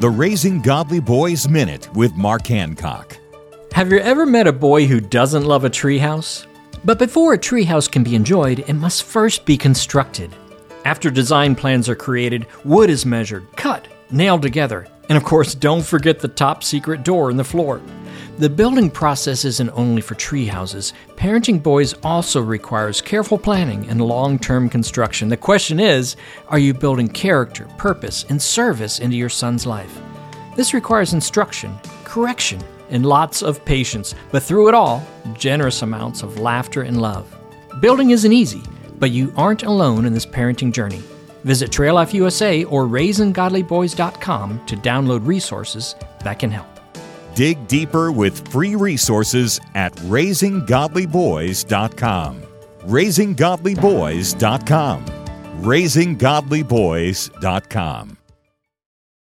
the Raising Godly Boys Minute with Mark Hancock. Have you ever met a boy who doesn't love a treehouse? But before a treehouse can be enjoyed, it must first be constructed. After design plans are created, wood is measured, cut, nailed together, and of course, don't forget the top secret door in the floor. The building process isn't only for tree houses. Parenting boys also requires careful planning and long term construction. The question is are you building character, purpose, and service into your son's life? This requires instruction, correction, and lots of patience, but through it all, generous amounts of laughter and love. Building isn't easy, but you aren't alone in this parenting journey. Visit Trail Life USA or RaisingGodlyBoys.com to download resources that can help. Dig deeper with free resources at raisinggodlyboys.com. raisinggodlyboys.com. raisinggodlyboys.com.